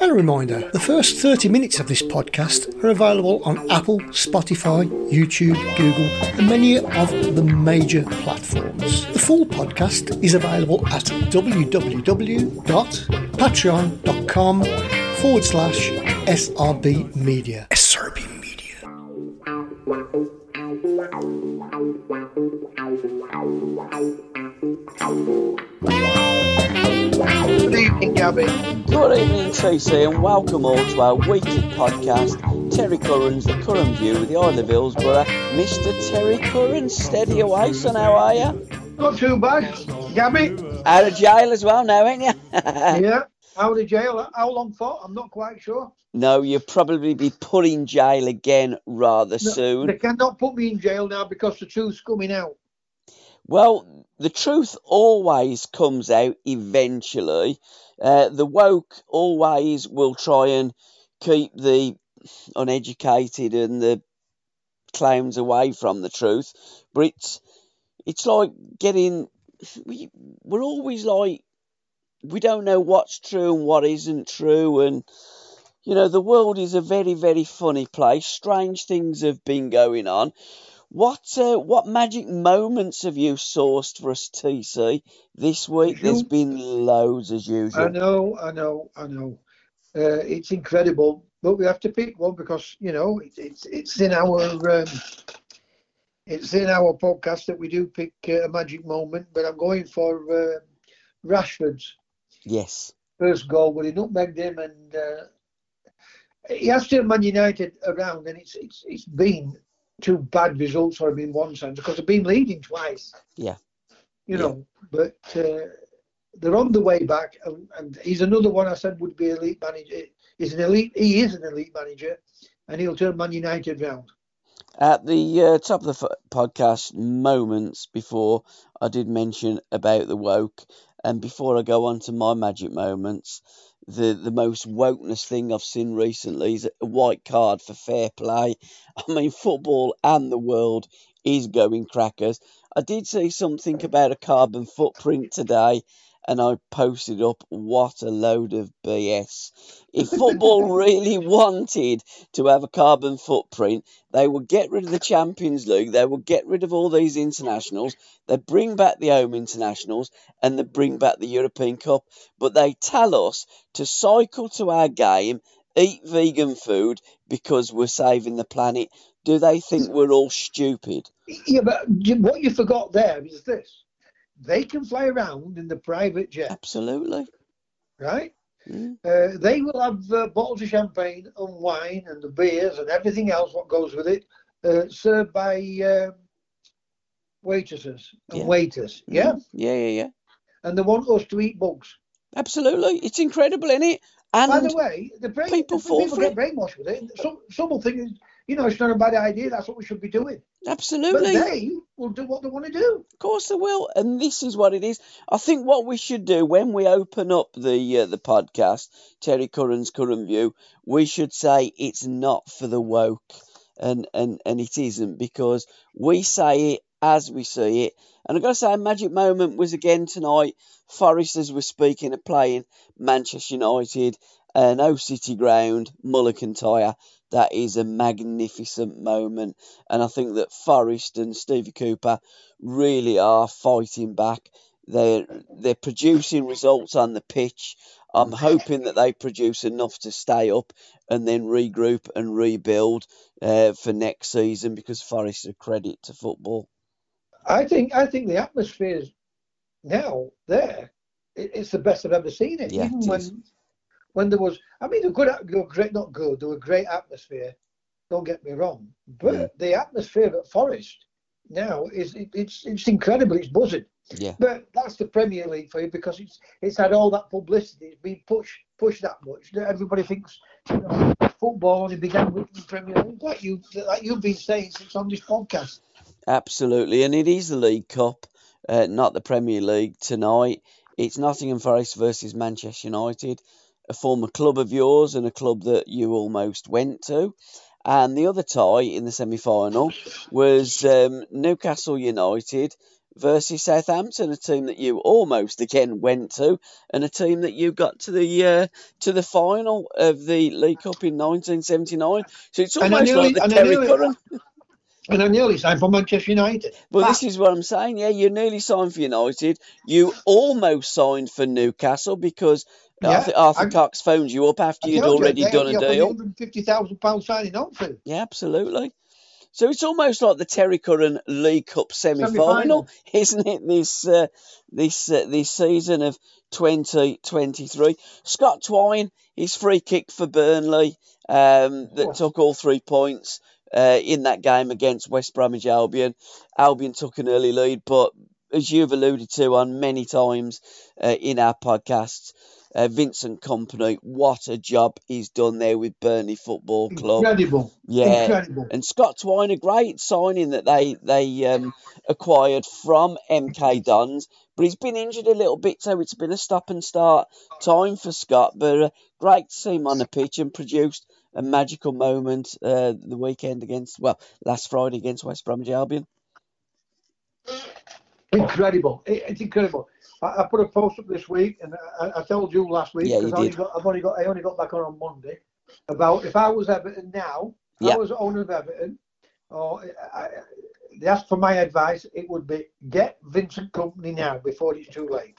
And a reminder, the first 30 minutes of this podcast are available on Apple, Spotify, YouTube, Google and many of the major platforms. The full podcast is available at www.patreon.com forward slash SRB Media. SRB Media. Good evening, Gabby. Good evening, Tracy, and welcome all to our weekly podcast. Terry Curran's The Curran View with the Isle of Hillsborough. Mr. Terry Curran, steady away, son, how are you? Not too bad. Gabby? Out of jail as well now, ain't you? yeah. Out of jail. How long for? I'm not quite sure. no, you'll probably be put in jail again rather No, soon. They cannot put me in jail now because the truth's coming out. Well, the truth always comes out eventually. Uh, the woke always will try and keep the uneducated and the clowns away from the truth. But it's it's like getting we we're always like we don't know what's true and what isn't true and you know the world is a very very funny place strange things have been going on what uh, what magic moments have you sourced for us tc this week there's been loads as usual. I know, I know, I know. Uh, it's incredible, but we have to pick one because you know it, it's it's in our um, it's in our podcast that we do pick uh, a magic moment. But I'm going for uh, Rashford's yes first goal when he nutmegged him, and uh, he has turned Man United around, and it's it's it's been two bad results for him in one sense because they've been leading twice. Yeah. You Yeah. know, but uh, they're on the way back, and, and he's another one I said would be elite manager. He's an elite. He is an elite manager, and he'll turn Man United round. At the uh, top of the f- podcast, moments before I did mention about the woke, and before I go on to my magic moments, the, the most wokeness thing I've seen recently is a white card for fair play. I mean, football and the world is going crackers. I did see something about a carbon footprint today, and I posted up what a load of BS. If football really wanted to have a carbon footprint, they would get rid of the Champions League, they would get rid of all these internationals, they bring back the home internationals, and they bring back the European Cup. But they tell us to cycle to our game, eat vegan food because we're saving the planet. Do they think we're all stupid? Yeah, but what you forgot there is this: they can fly around in the private jet, Absolutely. right? Mm. Uh, they will have uh, bottles of champagne and wine and the beers and everything else what goes with it, uh, served by uh, waitresses and Yeah. waiters. Yeah, Mm. Yeah, yeah, yeah. and they want us to eat bugs. Absolutely. It's incredible, isn't it? And By the way, the brain, people people, people get brainwashed with it. Some some will think, you know, it's not a bad idea. That's what we should be doing. Absolutely. But they will do what they want to do. Of course they will, and this is what it is. I think what we should do when we open up the uh, the podcast, Terry Curran's Curran View, we should say it's not for the woke, and and and it isn't because we say it as we see it. And I've got to say, a magic moment was again tonight. Forest, were speaking, are playing Manchester United, no City ground, Mulligan Tyre. That is a magnificent moment, and I think that Forest and Stevie Cooper really are fighting back. They're they're producing results on the pitch. I'm hoping that they produce enough to stay up and then regroup and rebuild uh, for next season because Forest are credit to football. I think I think the atmosphere is now there. It's the best I've ever seen it. Yeah, Even it when. When there was, I mean, a good, at- good, great, not good. There were great atmosphere. Don't get me wrong, but Yeah. the atmosphere at Forest now is it, it's it's incredible. It's buzzing. Yeah. But that's the Premier League for you because it's it's had all that publicity. It's been pushed pushed that much that everybody thinks you know, football only began with the Premier League, like you like you've been saying since on this podcast. Absolutely, and it is the League Cup, uh, not the Premier League tonight. It's Nottingham Forest versus Manchester United, a former club of yours and a club that you almost went to. And the other tie in the semi final was um, Newcastle United versus Southampton, a team that you almost again went to, and a team that you got to the uh, to the final of the League Cup in 1979. So it's almost nearly- like the Terry Curran. And I nearly signed for Manchester United. Well, Ah, this is what I'm saying. Yeah, you nearly signed for United. You almost signed for Newcastle because Yeah, Arthur, Arthur I- Cox phones you up after I you'd told you, already done a only offered me deal. 150,000 pound signing on for. Yeah, absolutely. So it's almost like the Terry Curran League Cup semi-final, Semi-final. isn't it? This uh, this uh, this season of 2023. Scott Twine, his free kick for Burnley um, that took all three points uh, in that game against West Bromwich Albion. Albion took an early lead, but as you've alluded to on many times uh, in our podcasts, uh, Vincent Kompany, what a job he's done there with Burnley Football Club. Incredible. Yeah, Incredible. and Scott Twine, a great signing that they they um, acquired from MK Dons, but he's been injured a little bit, so it's been a stop and start time for Scott. But uh, great to see him on the pitch and produced a magical moment uh, the weekend against well last Friday against West Bromwich Albion. Incredible. It's incredible. I, I put a post up this week, and I, I told you last week Yeah, you I only did. got, I've only got I only got back on on Monday about if I was Everton now, if Yeah. I was owner of Everton, or I, I, they asked for my advice, it would be get Vincent Kompany now before it's too late.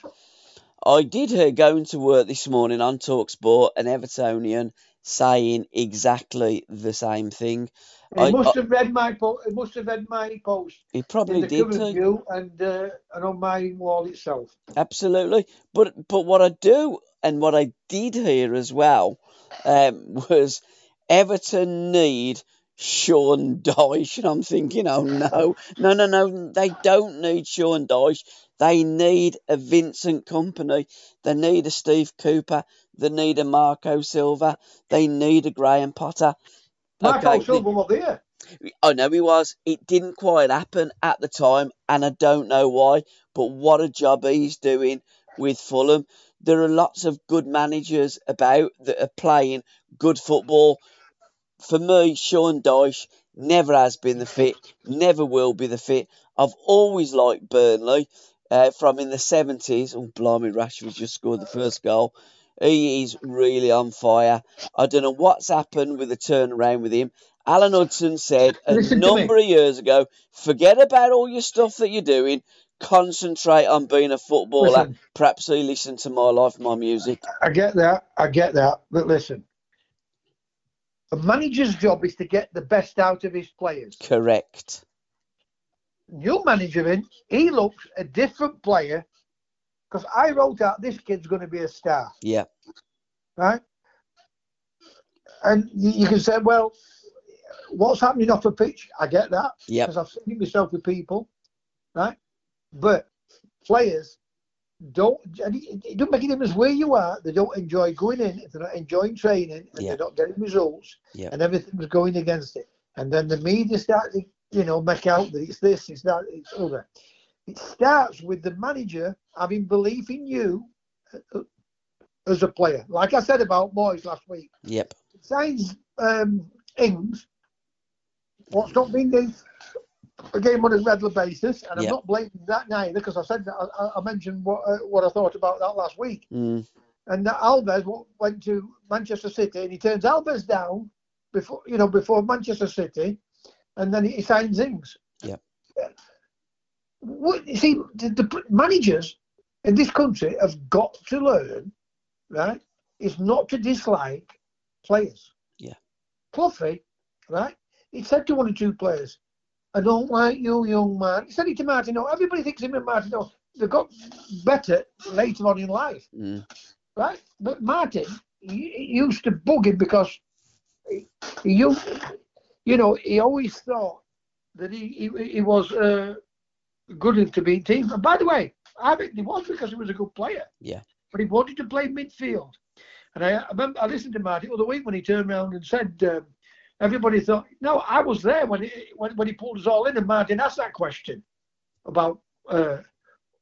I did uh, hear going to work this morning on Talksport an Evertonian saying exactly the same thing. He I- must I- have read my po- he must have read my post He probably did too. and uh, and on my wall itself. Absolutely. But but what I do and what I did hear as well um, was Everton need Sean Dyche. And I'm thinking, oh no, no, no, no, they don't need Sean Dyche. They need a Vincent Kompany. They need a Steve Cooper. They need a Marco Silva. They need a Graham Potter. Marco Okay, Silva was there. I know he was. It didn't quite happen at the time, and I don't know why. But what a job he's doing with Fulham. There are lots of good managers about that are playing good football. For me, Sean Dyche never has been the fit, never will be the fit. I've always liked Burnley uh, from in the 70s. Oh, blimey, Rashford just scored the first goal. He is really on fire. I don't know what's happened with the turnaround with him. Alan Hudson said a Listen number of years ago, forget about all your stuff that you're doing, concentrate on being a footballer. Listen. Perhaps he listened to my life, my music. I get that. I get that. But listen, a manager's job is to get the best out of his players. Correct. New manager in, he looks a different player because I wrote out this kid's going to be a star, Yeah. right? And you, you can say, well, what's happening off the pitch? I get that Yep. because I've seen it myself with people, right? But players don't, and it, don't make a difference where you are. They don't enjoy going in if they're not enjoying training and Yeah. they're not getting results Yeah. and everything's going against it. And then the media start to, you know, make out that it's this, it's that, it's other. It starts with the manager having belief in you uh, as a player. Like I said about Moyes last week, Yep. signs um, Ings. What's not been the a game on a regular basis, and I'm not blaming that neither because I said that, I, I mentioned what uh, what I thought about that last week. Mm. And that Alves went to Manchester City, and he turns Alves down before you know before Manchester City, and then he signs Ings. Yeah. What you see, the, the managers in this country have got to learn, right? Is not to dislike players. Yeah. Cloughy, right? He said to one or two players, I don't like you, young man. He said it to Martino. Everybody thinks him and Martino, they got better later on in life, Mm. right? But Martin, he, used to bug him because he, he used, you know, he always thought that he he, he was uh, good enough to beat teams. And by the way, I think he was because he was a good player. Yeah. But he wanted to play midfield. And I, I remember I listened to Marty the other week when he turned around and said, um, everybody thought, no, I was there when he, when, when he pulled us all in. And Martin asked that question about uh,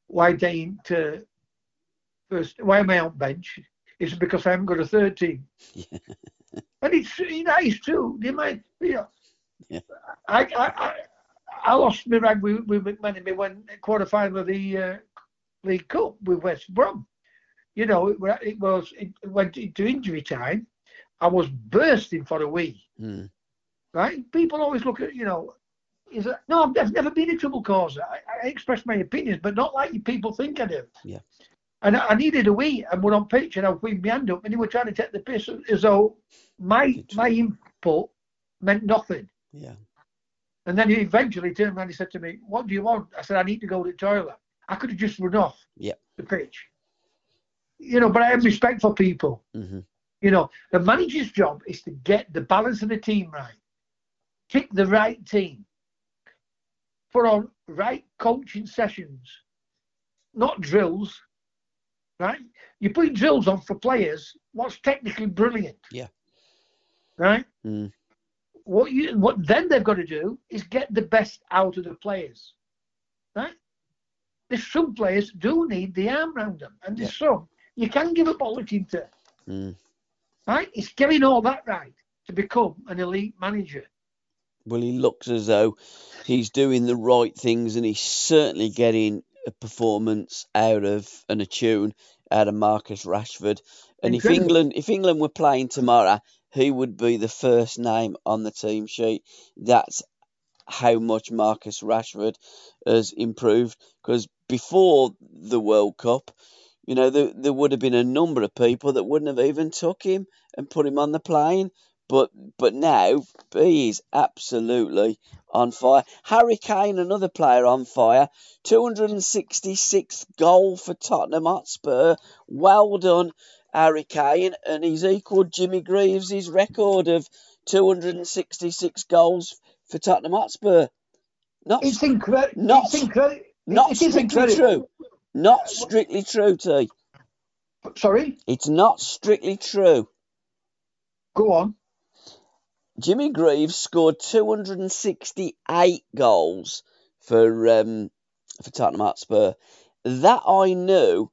why uh, first, why am I on bench? It's because I haven't got a third team. Yeah. And it's, you know, it's true. They might, you know, Yeah. I, I, I, I lost my rag with, with McMenemy when quarter final of the uh, League Cup with West Brom. You know, it, it was it went into injury time. I was bursting for a wee. Mm. Right? People always look at you know, is it, no, I've never, been a trouble causer. I, I express my opinions, but not like you people think I do. Yeah. And I, I needed a wee, and we're on pitch, and I putting my hand up, and they were trying to take the piss as though my my input meant nothing. Yeah. And then he eventually turned around and he said to me, What do you want? I said, I need to go to the toilet. I could have just run off Yeah. the pitch. You know, but I have respect for people. hmm You know, the manager's job is to get the balance of the team right, pick the right team, put on right coaching sessions, not drills, right? You put drills on for players, what's technically brilliant. Yeah. Right? Mm. What you what then they've got to do is get the best out of the players. Right? There's some players do need the arm round them, and there's some you can give a bulletin to. Mm. Right? It's getting all that right to become an elite manager. Well, he looks as though he's doing the right things, and he's certainly getting a performance out of and a tune out of Marcus Rashford. And if England, if England were playing tomorrow, he would be the first name on the team sheet. That's how much Marcus Rashford has improved. Because before the World Cup, you know, there, there would have been a number of people that wouldn't have even took him and put him on the plane. But but now he is absolutely on fire. Harry Kane, another player on fire. 266th goal for Tottenham Hotspur. Well done, Harry Kane, and he's equalled Jimmy Greaves' record of 266 goals for Tottenham Hotspur. Not It's incredible. Not- it's incredible. not it strictly incredible. true. Not strictly true, T. Sorry, It's not strictly true. go on. Jimmy Greaves scored 268 goals for um, for Tottenham Hotspur. That I knew,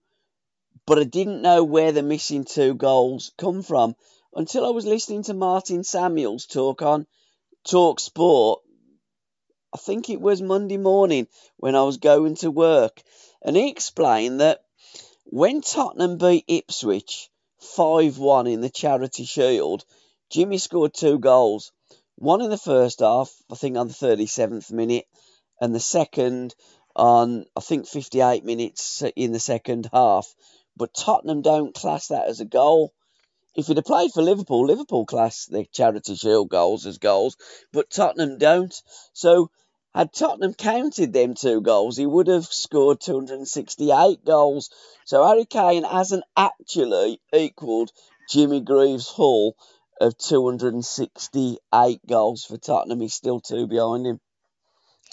but I didn't know where the missing two goals come from until I was listening to Martin Samuels talk on Talk Sport. I think it was Monday morning when I was going to work, and he explained that when Tottenham beat Ipswich 5 1 in the Charity Shield, Jimmy scored two goals. One in the first half, I think on the 37th minute, and the second on, I think, 58 minutes in the second half. But Tottenham don't class that as a goal. If he'd have played for Liverpool, Liverpool class their Charity Shield goals as goals, but Tottenham don't. So, had Tottenham counted them two goals, he would have scored 268 goals. So, Harry Kane hasn't actually equalled Jimmy Greaves' haul of 268 goals for Tottenham. He's still two behind him.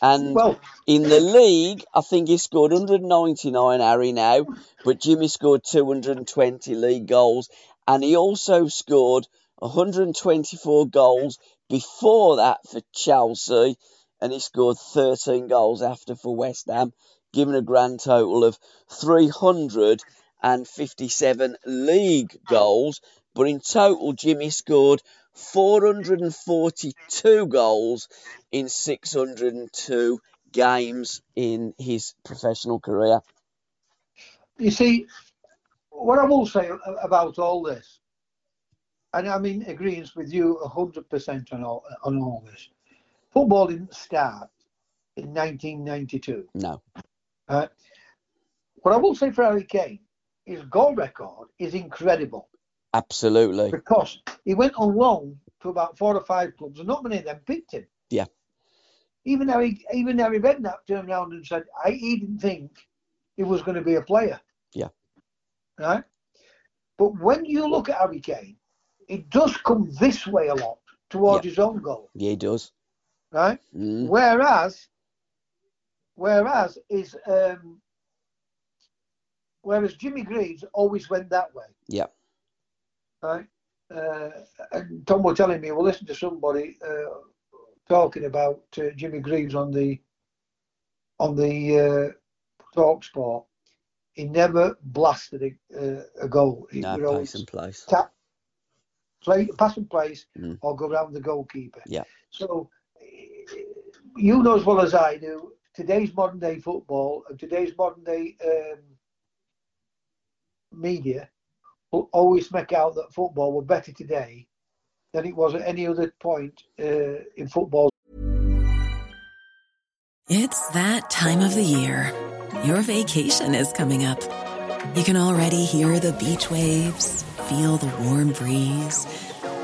And Well, in the league, I think he scored 199, Harry, now, but Jimmy scored 220 league goals. And he also scored 124 goals before that for Chelsea, and he scored 13 goals after for West Ham, giving a grand total of 357 league goals. But in total, Jimmy scored 442 goals in 602 games in his professional career. you see, what I will say about all this, and I'm in agreement with you 100% on all, on all this. Football didn't start in 1992. No. Uh, what I will say for Harry Kane, his goal record is incredible Absolutely. because he went on loan to about four or five clubs, and not many of them picked him. Yeah. Even Harry, even though he Harry Redknapp turned around and said, I, he didn't think he was going to be a player. Yeah. Right? But when you look at Harry Kane, he does come this way a lot towards his own goal. Yeah, he does. right? Mm. Whereas, whereas is um, whereas Jimmy Greaves always went that way, Yeah. Right? Uh, and Tom was telling me, well, listen to somebody uh, talking about uh, Jimmy Greaves on the on the uh, talk sport. He never blasted a, uh, a goal. He No pace and place. tap, play, pass and place, Mm. or go round the goalkeeper. Yeah. So you know as well as I do, today's modern day football and today's modern day um, media will always make out that football were better today than it was at any other point uh, in football. It's that time of the year. Your vacation is coming up. You can already hear the beach waves, feel the warm breeze,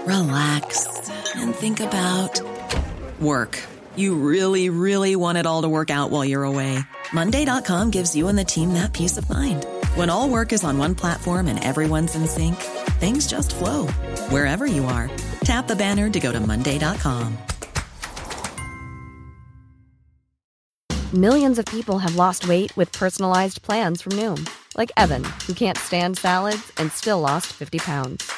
relax, and think about work. You really, really want it all to work out while you're away. Monday.com gives you and the team that peace of mind. When all work is on one platform and everyone's in sync, things just flow wherever you are. Tap the banner to go to Monday.com. Millions of people have lost weight with personalized plans from Noom, like Evan, who can't stand salads and still lost 50 pounds.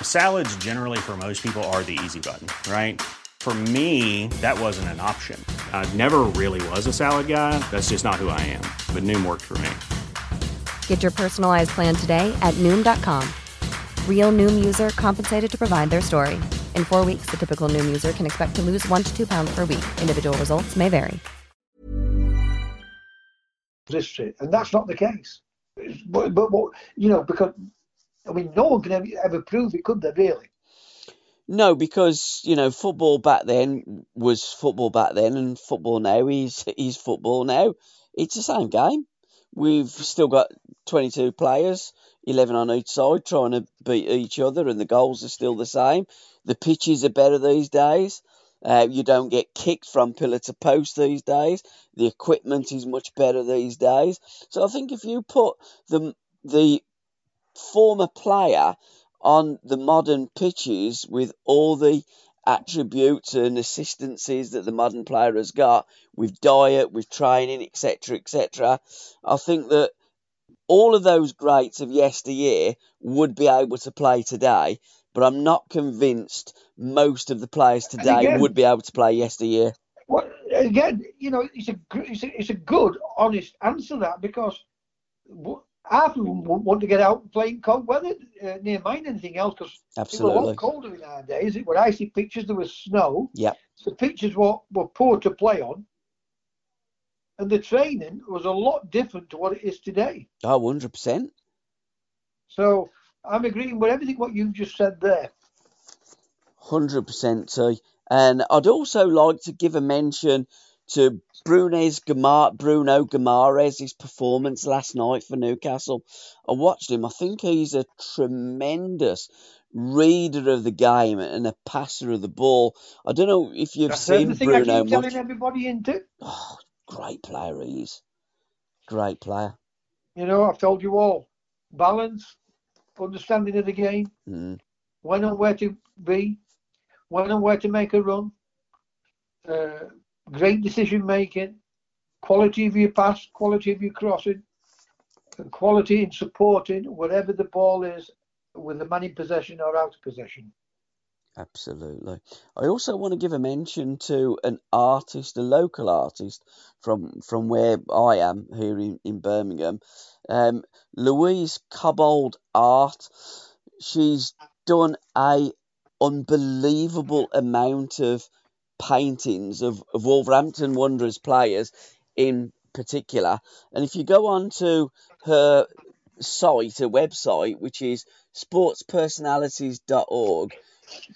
Salads, generally, for most people, are the easy button, right? For me, that wasn't an option. I never really was a salad guy. That's just not who I am. But Noom worked for me. Get your personalized plan today at Noom.com. Real Noom user compensated to provide their story. In four weeks, the typical Noom user can expect to lose one to two pounds per week. Individual results may vary. history, and that's not the case. But, but, but you know, because I mean, no one can ever, ever prove it, could they? Really? No, because you know football back then was football back then, and football now is is football now. It's the same game. We've still got 22 players, 11 on each side, trying to beat each other, and the goals are still the same. The pitches are better these days. Uh, you don't get kicked from pillar to post these days. The equipment is much better these days. So I think if you put the the former player on the modern pitches with all the attributes and assistances that the modern player has got with diet, with training, etc., etc., I think that all of those greats of yesteryear would be able to play today, but I'm not convinced most of the players today again- would be able to play yesteryear. Well, again, you know, it's a it's a, it's a good, honest answer that because w- half of them won't want to get out and play in cold weather uh, near mind anything else because it was a lot colder in our days. It were icy pictures. There was snow. Yep. The pitches were were poor to play on, and the training was a lot different to what it is today. Oh, 100%. So I'm agreeing with everything what you've just said there. Hundred percent, T. And I'd also like to give a mention to Brunez Gamar, Bruno Guimarães' performance last night for Newcastle. I watched him. I think he's a tremendous reader of the game and a passer of the ball. I don't know if you've That's seen everything I Bruno keep much. telling everybody into. Oh, great player he is. Great player. You know, I've told you all. Balance, understanding of the game, Mm. when and where to be, when and where to make a run, uh, great decision making, quality of your pass, quality of your crossing, and quality in supporting whatever the ball is with the man in possession or out of possession. Absolutely. I also want to give a mention to an artist, a local artist from from where I am here in, in Birmingham, um, Louise Cobbold Art. She's done a unbelievable amount of paintings of, of Wolverhampton Wanderers players in particular. And if you go on to her site, her website, which is sportspersonalities.org,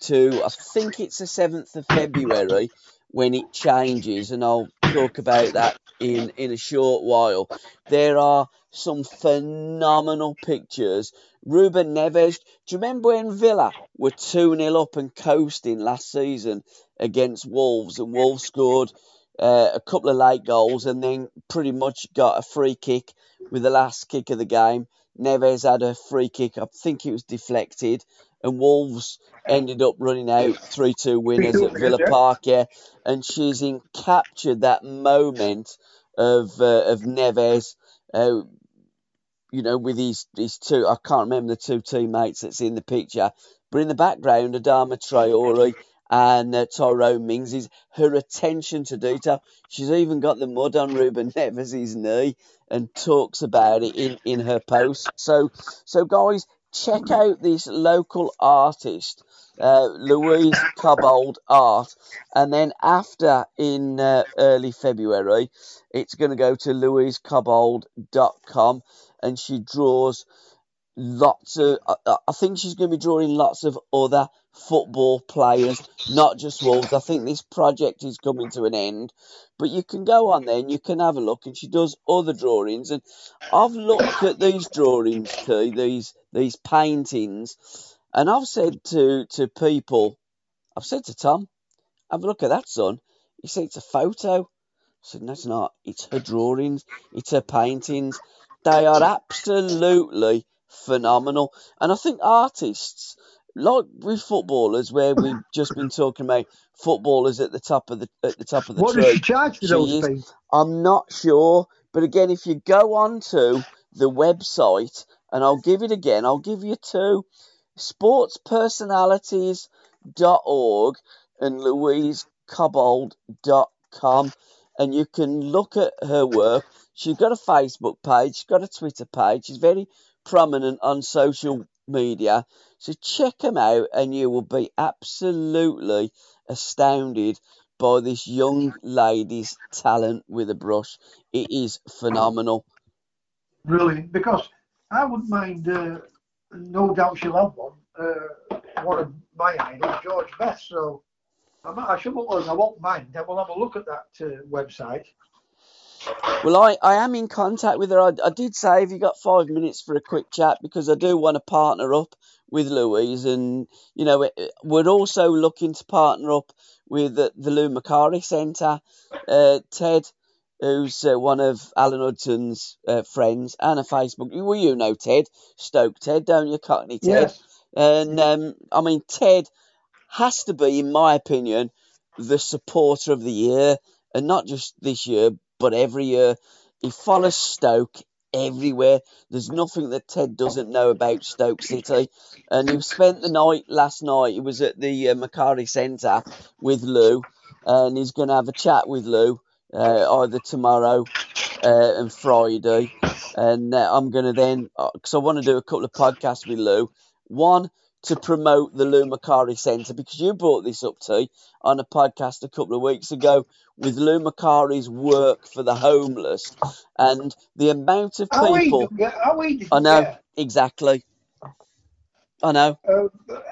to I think it's the 7th of February when it changes, and I'll talk about that in, in a short while. There are some phenomenal pictures. Ruben Neves, do you remember when Villa were 2 0 up and coasting last season against Wolves, and Wolves scored uh, a couple of late goals and then pretty much got a free kick with the last kick of the game? Neves had a free kick. I think it was deflected, and Wolves ended up running out 3 2 winners at Villa Park. Yeah, and she's in captured that moment of uh, of Neves. Uh, you know, with his, his two, I can't remember the two teammates that's in the picture, but in the background, Adama Traore and uh, Tyrone Mings is her attention to detail. She's even got the mud on Ruben Neves' knee and talks about it in, in her post. So, so guys, check out this local artist, uh, Louise Cobbold Art, and then after in uh, early February, it's going to go to louisecobbold.com and she draws lots of. I, I think she's going to be drawing lots of other football players, not just Wolves. I think this project is coming to an end, but you can go on there and you can have a look, and she does other drawings. And I've looked at these drawings, too, these these paintings, and I've said to to people, I've said to Tom, have a look at that, son. He said it's a photo. I said, no, it's not. It's her drawings. It's her paintings. They are absolutely phenomenal. And I think artists, like with footballers, where we've just been talking about footballers at the top of the at the top of the What tree. does she charge for those is- things? I'm not sure, but again, if you go on to the website, and I'll give it again, I'll give you two sportspersonalities.org and louisecobbold.com, and you can look at her work. She's got a Facebook page, she's got a Twitter page, she's very prominent on social media. So check them out, and you will be absolutely astounded by this young lady's talent with a brush. It is phenomenal. Brilliant. Because I wouldn't mind, uh, no doubt she'll have one, uh, one of my idols, George Best. So I, might, I, should, I won't mind. I will have a look at that uh, website. Well, I, I am in contact with her. I, I did say if you got five minutes for a quick chat because I do want to partner up with Louise, and you know we're also looking to partner up with the, the Lou Macari Centre. Uh, Ted, who's uh, one of Alan Hudson's uh, friends and a Facebook. Well, you know Ted Stoke Ted, don't you, Cockney Ted? Yes. And um, I mean, Ted has to be, in my opinion, the supporter of the year, and not just this year, but every year. He follows Stoke everywhere. There's nothing that Ted doesn't know about Stoke City. And he spent the night last night. He was at the uh, Macari Centre with Lou, and he's going to have a chat with Lou uh, either tomorrow uh, and Friday. And uh, I'm going to then, because I want to do a couple of podcasts with Lou. One, to promote the Lou Macari Centre, because you brought this up, T, on a podcast a couple of weeks ago with Lou Macari's work for the homeless and the amount of people. how we did I know, yeah, exactly. I know. uh,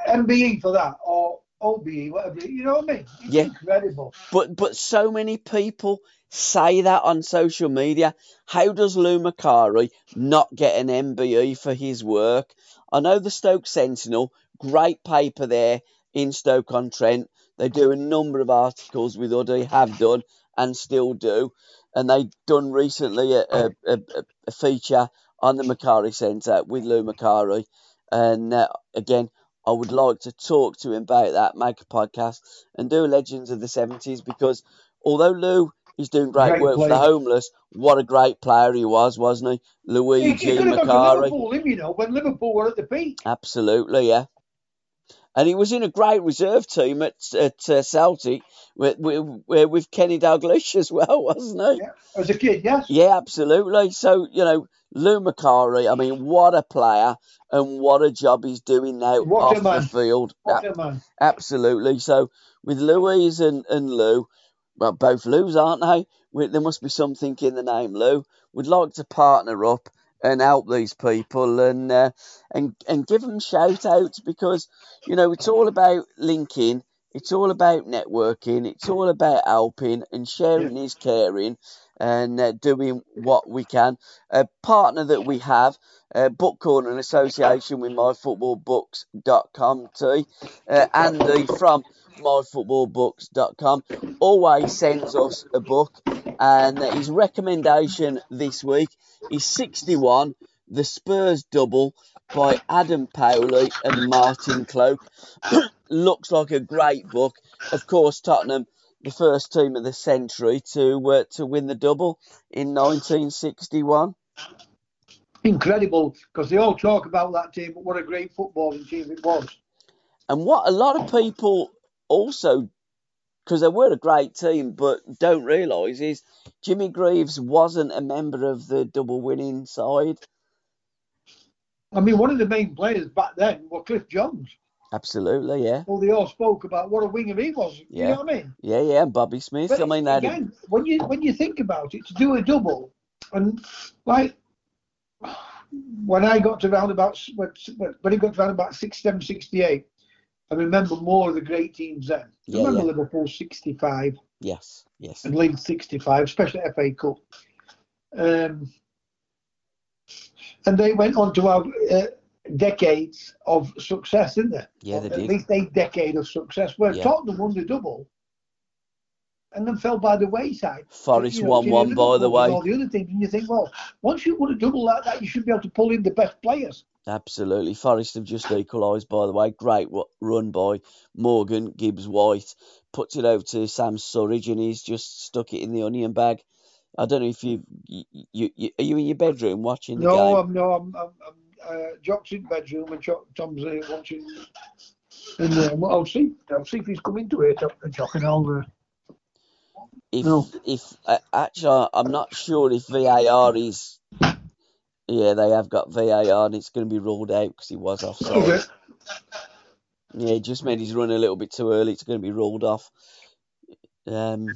MBE for that or OBE, whatever. You know what I mean? It's Yeah. incredible. But but so many people say that on social media. How does Lou Macari not get an MBE for his work? I know the Stoke Sentinel, great paper there in Stoke on Trent. They do a number of articles with Uddy, have done and still do. And they've done recently a, a, a, a feature on the Macari Centre with Lou Macari. And uh, again, I would like to talk to him about that, make a podcast, and do Legends of the 70s because although Lou is doing great, Great work for the homeless, what a great player he was, wasn't he? He, Luigi he could have gone to Macari. Liverpool, him, you know, when Liverpool were at the peak. Absolutely, yeah. And he was in a great reserve team at at uh, Celtic with, with, with Kenny Dalglish as well, wasn't he? Yeah. As a kid, yes. Yeah, absolutely. So, you know, Lou Macari, I mean, what a player and what a job he's doing now What off the field. What a man. Absolutely. So with Louise and, and Lou, well, both Lou's, aren't they? We, there must be something in the name Lou. We'd like to partner up and help these people and uh, and and give them shout outs because you know it's all about linking. It's all about networking. It's all about helping and sharing is caring and uh, doing what we can. A partner that we have, uh, Book Corner in association with myfootballbooks.com, T. Uh, Andy from myfootballbooks.com always sends us a book, and his recommendation this week is 61 The Spurs double by Adam Powley and Martin Cloake. Looks like a great book. Of course, Tottenham, the first team of the century to uh, to win the double in 1961. Incredible, because they all talk about that team, but what a great footballing team it was. And what a lot of people also, because they were a great team, but don't realise is Jimmy Greaves wasn't a member of the double winning side. I mean, one of the main players back then was Cliff Jones. Absolutely, yeah. Well, they all spoke about what a winger he was. Yeah. You know what I mean? Yeah, yeah, and Bobby Smith. But I mean, a- again, when you when you think about it, to do a double, and like when I got to round about when when it got to round about 67, 68, I remember more of the great teams then. Yeah, remember yeah. Liverpool 65 yes, yes. and Leeds 65, especially FA Cup. Um, and they went on to have uh, decades of success, didn't they? Yeah, they At did. least a decade of success. Where Yeah. Tottenham won the double and then fell by the wayside. Forest You know, won one, by the way. All the other teams, and you think, well, once you win a double like that, you should be able to pull in the best players. Absolutely. Forest have just equalised, by the way. Great run by Morgan Gibbs White. Puts it over to Sam Surridge and he's just stuck it in the onion bag. I don't know if you, you, you, you are you in your bedroom watching the No, game? I'm no, I'm, I'm, I'm uh, Jock's in the bedroom and Jock, Tom's uh, watching. And well, I'll see, I'll see if he's coming to it. Jock and I'll. Uh, if no. if uh, actually I'm not sure if VAR is. Yeah, they have got VAR and it's going to be ruled out because he was offside. okay. Yeah, it just made his run a little bit too early. It's going to be ruled off. Um,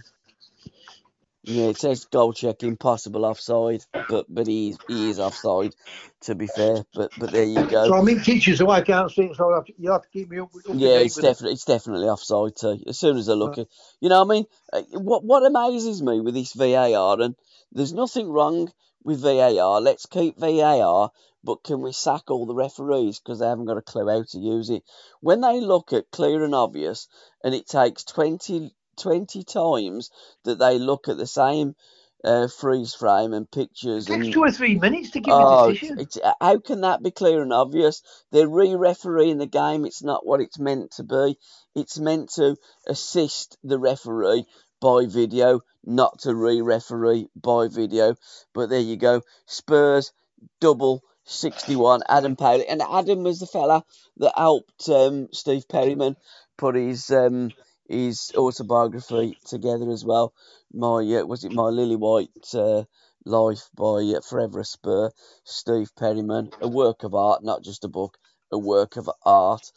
yeah, it says goal check impossible offside, but but he is, he is offside. To be fair, but but there you go. So. I'm in teaching, so I can't see it. So have to, you'll have to keep me up. up Yeah, it's with it. definitely it's definitely offside too. As soon as I look at, you know, what I mean, Uh, what what amazes me with this VAR, and there's nothing wrong with VAR. Let's keep VAR, but can we sack all the referees because they haven't got a clue how to use it? When they look at clear and obvious, and it takes 20, 20 times that they look at the same uh, freeze frame and pictures It takes and two or three minutes to give Oh, a decision. it's, how can that be clear and obvious? They're re-refereeing the game. It's not what it's meant to be. It's meant to assist the referee by video, not to re-referee by video. But there you go. Spurs double 61. Adam Powley and Adam was the fella that helped um, Steve Perryman put his um, his autobiography together as well. My uh, was it my Lily White uh, life by uh, Forever Spur, Steve Perryman, a work of art, not just a book, a work of art.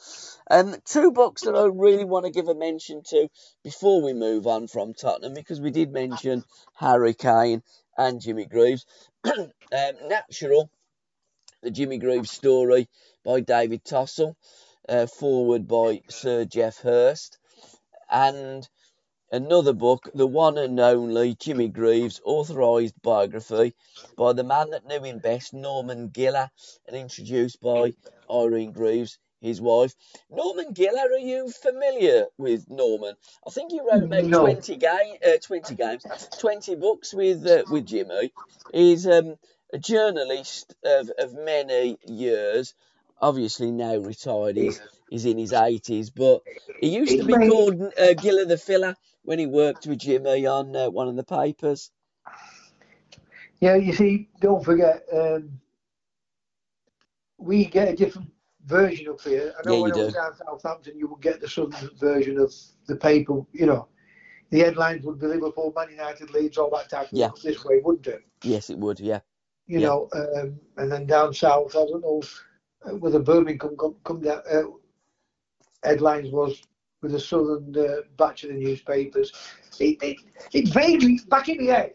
Um, two books that I really want to give a mention to before we move on from Tottenham, because we did mention Harry Kane and Jimmy Greaves. um, Natural, the Jimmy Greaves story by David Tossell, uh, forward by Sir Geoff Hurst, and another book, the one and only Jimmy Greaves authorised biography by the man that knew him best, Norman Giller, and introduced by Irene Greaves, his wife. Norman Giller, are you familiar with Norman? I think he wrote about No. 20, game, uh, 20 games, 20 books with uh, with Jimmy. He's um, a journalist of, of many years, obviously now retired. He's, he's in his 80s, but he used to be called uh, Giller the Filler when he worked with Jimmy on uh, one of the papers. Yeah, you see, don't forget, um, we get a different version up here. I know Yeah, when I was do. down Southampton, you would get the Southern version of the paper. You know, the headlines would be Liverpool, Man United, Leeds, all that type of Yeah. stuff this way, wouldn't it? Yes, it would, yeah. You Yeah. know, um, and then down south, I don't know uh, whether Birmingham come, come down. Uh, headlines was with the Southern uh, batch of the newspapers. It, it, it vaguely back in the head.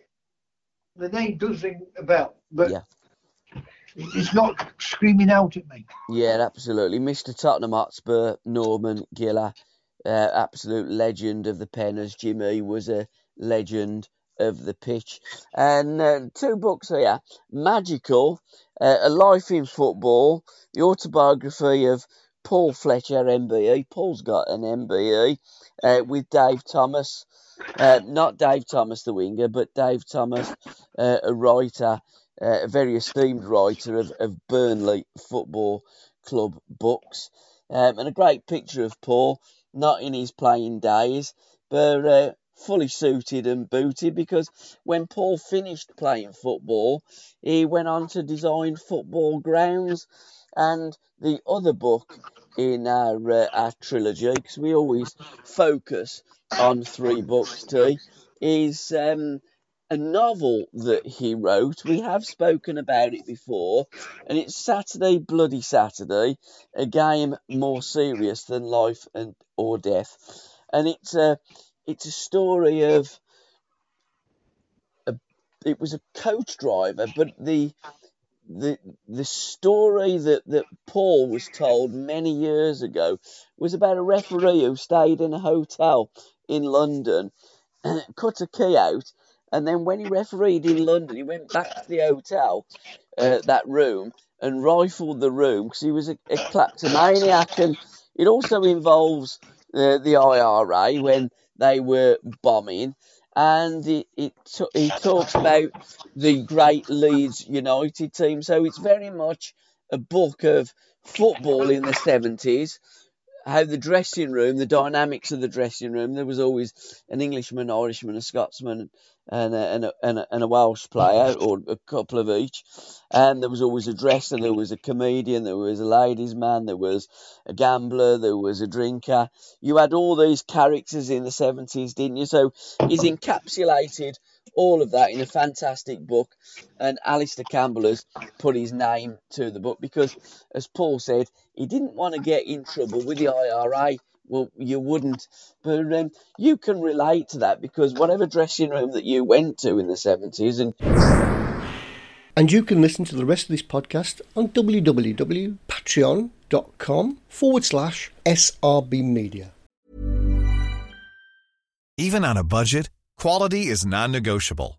The name does ring a bell, but Yeah. it's not screaming out at me. Yeah, absolutely. Mr. Tottenham Hotspur, Norman Giller, uh, absolute legend of the pen, as Jimmy was a legend of the pitch. And uh, two books here Magical, uh, A Life in Football, the autobiography of Paul Fletcher, MBE. Paul's got an MBE uh, with Dave Thomas. Uh, not Dave Thomas, the winger, but Dave Thomas, uh, a writer uh, a very esteemed writer of, of Burnley Football Club books. Um, and a great picture of Paul, not in his playing days, but fully suited and booted because when Paul finished playing football, he went on to design football grounds. And the other book in our, uh, our trilogy, because we always focus on three books, T, is um, a novel that he wrote. We have spoken about it before, and it's Saturday Bloody Saturday, a game more serious than life and or death. And it's a it's a story of a, it was a coach driver, but the the the story that, that Paul was told many years ago was about a referee who stayed in a hotel in London, and cut a key out, and then when he refereed in London, he went back to the hotel, uh, that room, and rifled the room because he was a, a kleptomaniac. And it also involves uh, the IRA when they were bombing. And it, it he talks about the great Leeds United team. So it's very much a book of football in the 70s how the dressing room, the dynamics of the dressing room, there was always an Englishman, Irishman, a Scotsman, and a, and a, and a, and a Welsh player, or a couple of each. And there was always a dresser, there was a comedian, there was a ladies' man, there was a gambler, there was a drinker. You had all these characters in the 70s, didn't you? So he's encapsulated all of that in a fantastic book. And Alastair Campbell has put his name to the book because, as Paul said, he didn't want to get in trouble with the IRA. Well, you wouldn't, but um, you can relate to that because whatever dressing room that you went to in the 70s and. And you can listen to the rest of this podcast on www.patreon.com forward slash SRB Media. Even on a budget, quality is non negotiable.